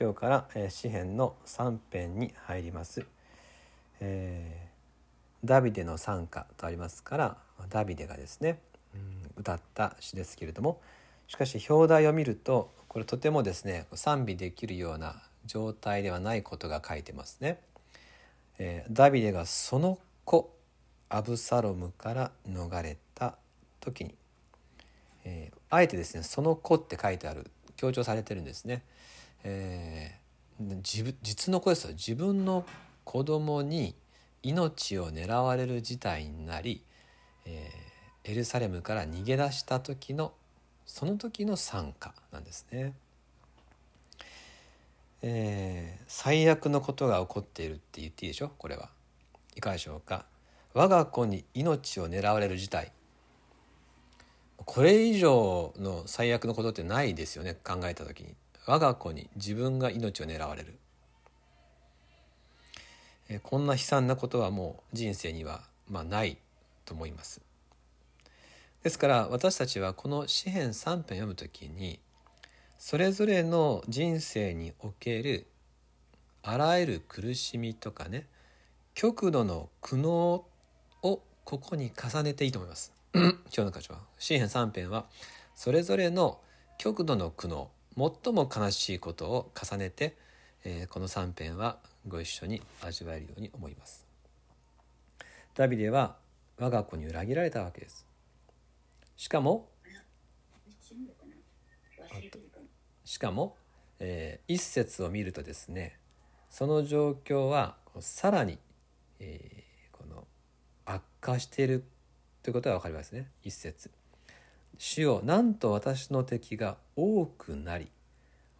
今日から、えー、詩編の3編に入ります、えー、ダビデの賛歌とありますからダビデがですね、うん、歌った詩ですけれどもしかし表題を見るとこれとてもですね賛美できるような状態ではないことが書いてますね。えー、ダビデがその子アブサロムから逃れた時に、えー、あえてですね「その子」って書いてある強調されてるんですね。えー、実の子ですよ。自分の子供に命を狙われる事態になり、えー、エルサレムから逃げ出した時のその時の賛歌なんですね。えー、最悪のことが起こっているって言っていいでしょ？これは。いかがでしょうか？我が子に命を狙われる事態。これ以上の最悪のことってないですよね。考えた時に。我が子に自分が命を狙われるえこんな悲惨なことはもう人生にはまあないと思いますですから私たちはこの詩編3編読む時にそれぞれの人生におけるあらゆる苦しみとかね極度の苦悩をここに重ねていいと思います。今日の箇所は詩編3編はそれぞれの極度の苦悩最も悲しいことを重ねて、えー、この3編はご一緒に味わえるように思います。ダビデは我が子に裏切られたわけです。しかもしかも、えー、一節を見るとですねその状況はさらに、えー、この悪化しているということが分かりますね一節。主よなんと私の敵が多くなり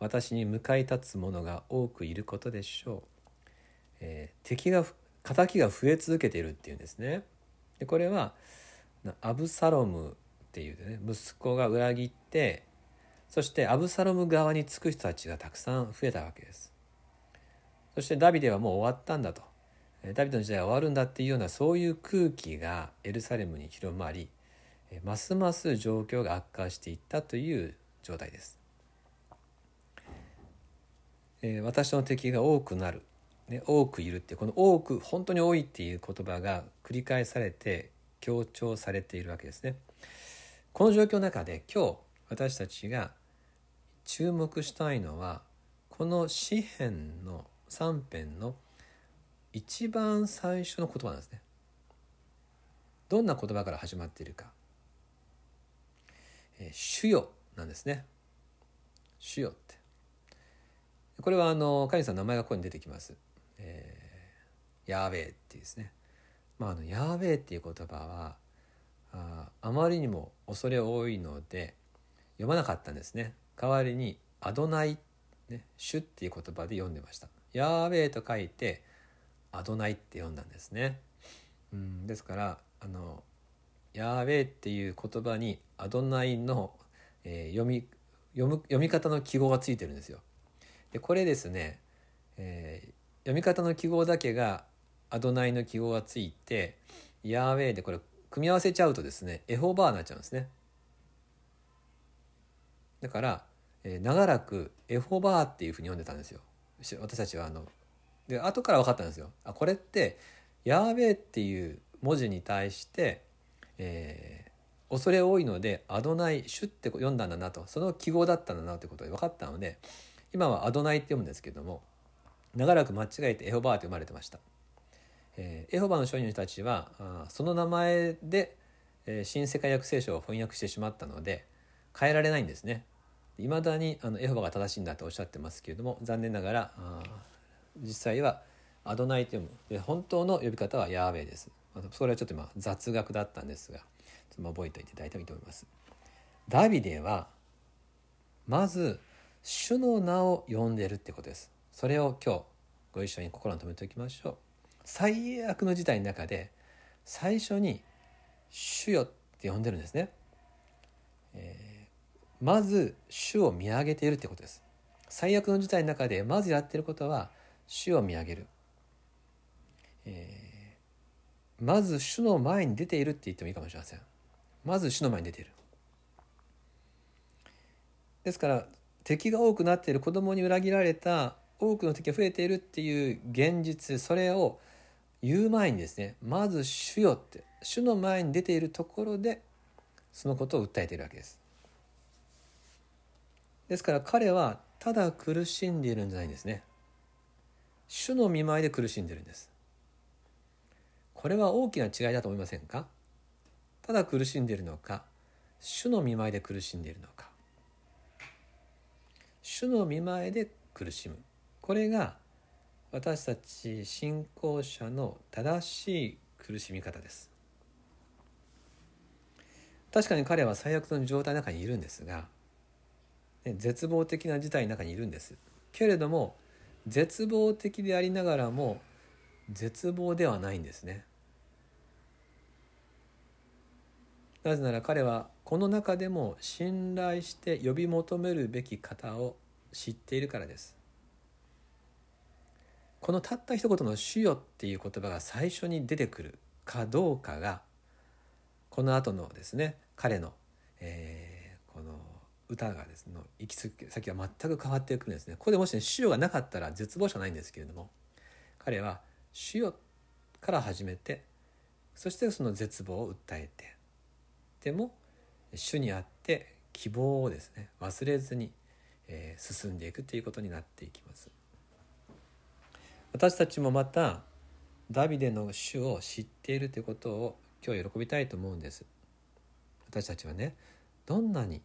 私に向かい立つ者が多くいることでしょう。えー、敵が敵が増え続けているっていうんですね。でこれはアブサロムっていうね息子が裏切ってそしてアブサロム側につく人たちがたくさん増えたわけですそしてダビデはもう終わったんだとダビデの時代は終わるんだっていうようなそういう空気がエルサレムに広まりますます状況が悪化していったという状態です。え私の敵が多くなる、ね、多くいるってこの多く本当に多いっていう言葉が繰り返されて強調されているわけですね。この状況の中で今日私たちが注目したいのはこの詩篇の3編の一番最初の言葉なんですね。どんな言葉から始まっているか。え、主よなんですね。主よって。これはあの神様の名前がここに出てきます。えー、ヤーベーっていうですね。まああのヤーベーっていう言葉はああまりにも恐れ多いので読まなかったんですね。代わりに「アドナイ」ね「主」っていう言葉で読んでました「ヤーベー」と書いて「アドナイ」って読んだんですね。うん、ですからあの「ヤーベー」っていう言葉に「アドナイの」えー、読み読む読み方の記号がついてるんですよ。でこれですね、えー、読み方の記号だけがアドナイの記号がついてヤーウェイでこれ組み合わせちゃうとですねエホバーになっちゃうんですね。だから、えー、長らくエホバーっていうふうに読んでたんですよ私たちはあので後から分かったんですよあこれってヤーベーっていう文字に対して、えー、恐れ多いのでアドナイシュって読んだんだなとその記号だったんだなということで分かったので今はアドナイって読むんですけども長らく間違えてエホバーって読まれてました、えー、エホバの商人たちはあその名前で、えー、新世界訳聖書を翻訳してしまったので変えられないんですね。いまだにあのエホバが正しいんだとおっしゃってますけれども残念ながら実際はアドナイと読むで本当の呼び方はヤーベイです。それはちょっと今雑学だったんですがちょっと覚えておいていただいてもいいと思います。ダビデはまず主の名を呼んでるってことです。それを今日ご一緒に心に留めておきましょう。最悪の事態の中で最初に「主よ」って呼んでるんですね。えー、まず主を見上げているってことです最悪の事態の中でまずやってることは主を見上げる、えー、まず主の前に出ているって言ってもいいかもしれませんまず主の前に出ているですから敵が多くなっている子供に裏切られた多くの敵が増えているっていう現実それを言う前にですねまず主よって主の前に出ているところでそのことを訴えているわけです。ですから彼はただ苦しんでいるんじゃないんですね。主の見舞いで苦しんでるんです。これは大きな違いだと思いませんか？ただ苦しんでいるのか？主の見舞いで苦しんでいるのか？主の見舞いで苦しむ。これが私たち信仰者の正しい苦しみ方です。確かに彼は最悪の状態の中にいるんですが、絶望的な事態の中にいるんです。けれども絶望的でありながらも絶望ではないんですね。なぜなら彼はこの中でも信頼して呼び求めるべき方を知っているからです。このたった一言の「主よ」っていう言葉が最初に出てくるかどうかがこの後のですね彼の、えー、この歌がですね行き先が全く変わってくるんですね。ここでもしね「主よ」がなかったら絶望者ないんですけれども彼は「主よ」から始めてそしてその絶望を訴えてでも主にあって希望をですね忘れずに、えー、進んでいくということになっていきます。私たちもまたダビデの主を知っているということを今日喜びたいと思うんです私たちはねどんなに、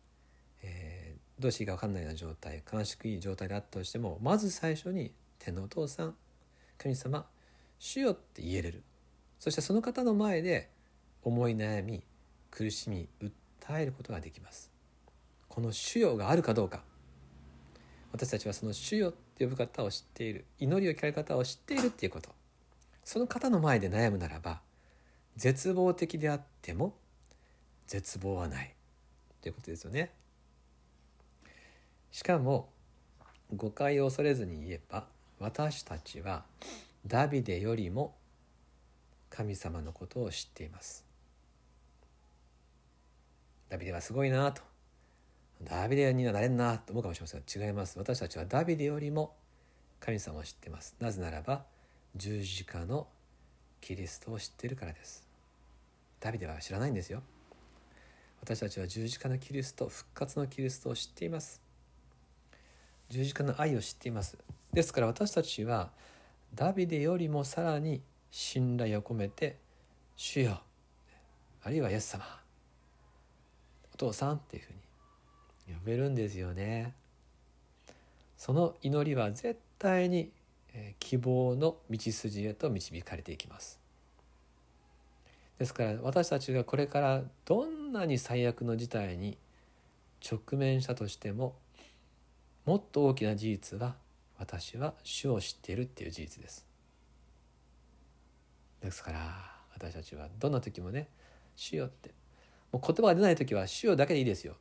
えー、どうしていいか分かんないような状態悲しくいい状態であったとしてもまず最初に天のお父さん神様主よって言えれる。そしてその方の前で思い悩み苦しみ訴えることができます。この主よがあるかどうか。私たちはその主よって呼ぶ方を知っている。祈りを聞かれる方を知っているっていうこと。その方の前で悩むならば絶望的であっても絶望はない。ということですよね。しかも誤解を恐れずに言えば私たちはダビデよりも神様のことを知っています。ダビデはすごいなと。ダビデにはなれんなと思うかもしれませんが違います。私たちはダビデよりも神様を知っています。なぜならば十字架のキリストを知っているからです。ダビデは知らないんですよ。私たちは十字架のキリスト復活のキリストを知っています。十字架の愛を知っています。ですから私たちはダビデよりもさらに信頼を込めて「主よ」あるいは「イエス様」「お父さん」っていうふうに呼べるんですよね。その祈りは絶対に希望の道筋へと導かれていきます。ですから私たちがこれからどんなに最悪の事態に直面したとしてももっと大きな事実は私は主を知っているっていう事実です。ですから私たちはどんな時もね「主よ」って。もう言葉が出ない時は「主よ」だけでいいですよ。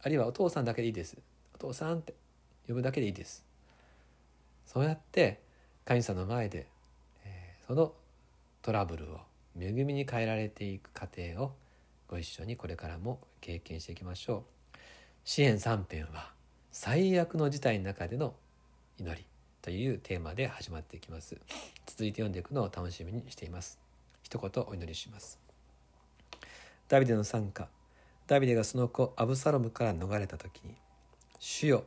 あるいはお父さんだけでいいです。お父さんって呼ぶだけでいいです。そうやって神様の前で、えー、そのトラブルを恵みに変えられていく過程をご一緒にこれからも経験していきましょう。支援3編は最悪の事態の中での祈り。というテーマで始まっていきます。続いて読んでいくのを楽しみにしています。一言お祈りします。ダビデの参加。ダビデがその子アブサロムから逃れた時に「主よ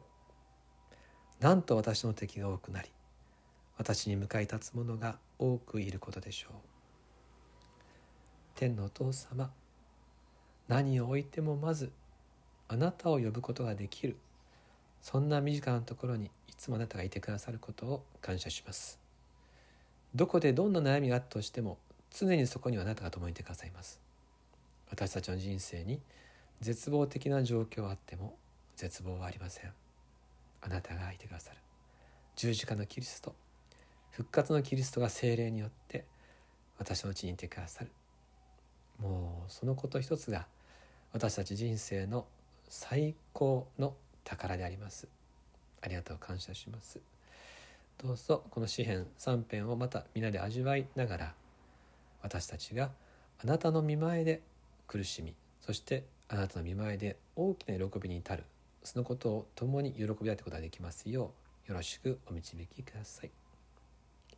なんと私の敵が多くなり私に向かい立つ者が多くいることでしょう」天のお父様何を置いてもまずあなたを呼ぶことができる。そんな身近なところにつもあなたがいてくださることを感謝します。どこでどんな悩みがあったとしても常にそこにはあなたが共にいてくださいます。私たちの人生に絶望的な状況はあっても絶望はありません。あなたがいてくださる。十字架のキリスト復活のキリストが精霊によって私のうちにいてくださる。もうそのこと一つが私たち人生の最高の宝であります。ありがとう感謝します。どうぞこの詩篇3編をまた皆で味わいながら私たちがあなたの見前で苦しみそしてあなたの見舞いで大きな喜びに至るそのことを共に喜び合ってことができますようよろしくお導きください。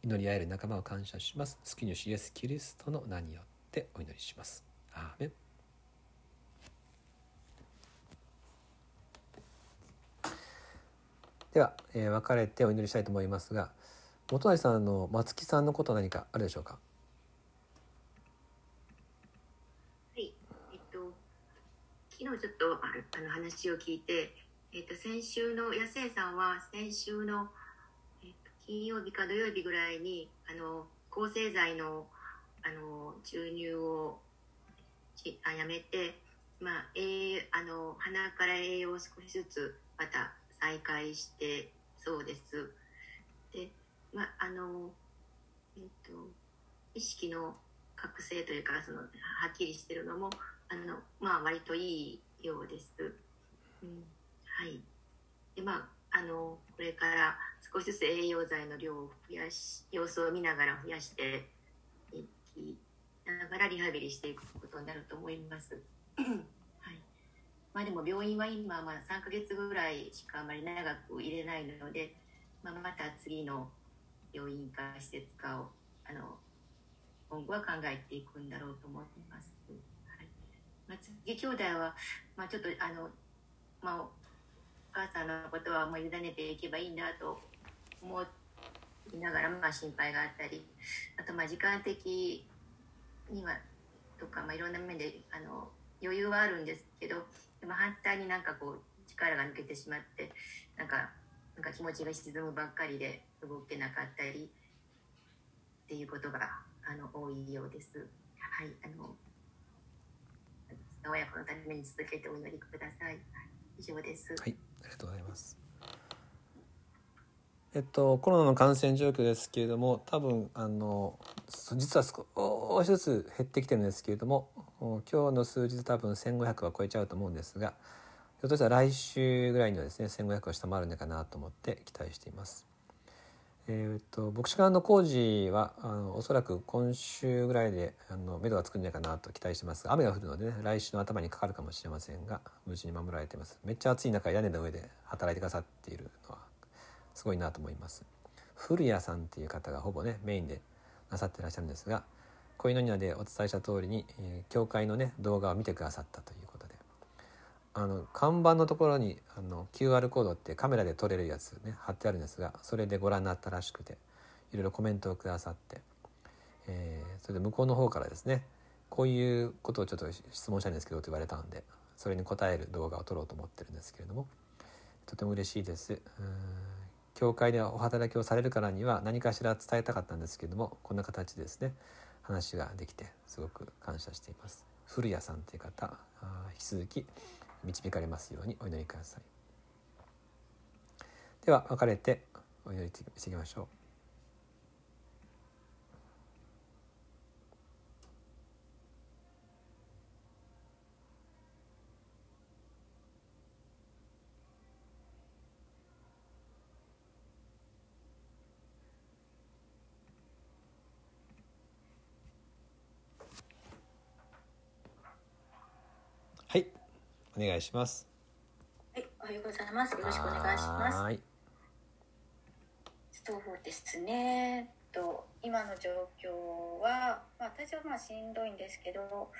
祈り合える仲間を感謝します。救い主イエス・キリストの名によってお祈りします。アーメン。では、えー、別れてお祈りしたいと思いますが元成さんの松木さんのこと何かあるでしょうか？はいえっと昨日ちょっとあるあの話を聞いて、えっと、先週の野生さんは先週の、えっと、金曜日か土曜日ぐらいにあの抗生剤のあの注入をあやめて、まあ、えあの鼻から栄養を少しずつまた再開してそうです。で、まあのえっ、と意識の覚醒というかそのはっきりしてるのもあのまあ割といいようです。うん、はい。でまああのこれから少しずつ栄養剤の量を増やし様子を見ながら増やしていきながらリハビリしていくことになると思います。まあでも病院は今まあ3ヶ月ぐらいしかあまり長く入れないので、まあ、また次の病院か施設かをあの今後は考えていくんだろうと思います。はいまあ、次兄弟は、まあ、ちょっとあの、まあ、お母さんのことはもう委ねていけばいいなと思いながら、まあ、心配があったりあとまあ時間的にはとか、まあ、いろんな面であの余裕はあるんですけどでも反対になんかこう力が抜けてしまってなんかなんか気持ちが沈むばっかりで動けなかったりっていうことがあの多いようです。はい、あの親子のために続けてお祈りください。以上です。はい、ありがとうございます。えっと、コロナの感染状況ですけれども多分あの実は少しずつ減ってきてるんですけれども今日の数字多分1500は超えちゃうと思うんですがひょっとしたら来週ぐらいにはですね1500を下回るのかなと思って期待しています。えー、っと牧師館の工事はあのおそらく今週ぐらいであの目処がつくんじゃないかなと期待してます。が雨が降るのでね来週の頭にかかるかもしれませんが無事に守られています。めっちゃ暑い中屋根の上で働いてくださっているのはすごいなと思います。古谷さんっていう方がほぼねメインでなさってらっしゃるんですが恋のニでお伝えした通りに、えー、教会のね動画を見てくださったということであの看板のところにあの QR コードってカメラで撮れるやつね貼ってあるんですがそれでご覧になったらしくていろいろコメントをくださって、えー、それで向こうの方からですねこういうことをちょっと質問したいんですけどと言われたんでそれに答える動画を撮ろうと思ってるんですけれどもとても嬉しいです。教会でお働きをされるからには何かしら伝えたかったんですけれどもこんな形ですね話ができてすごく感謝しています。古谷さんという方引き続き導かれますようにお祈りください。では別れてお祈りしていきましょうはいお願いします。はいおはようございます。よろしくお願いします。はい。そうですね。と今の状況は、まあ、私はまあしんどいんですけど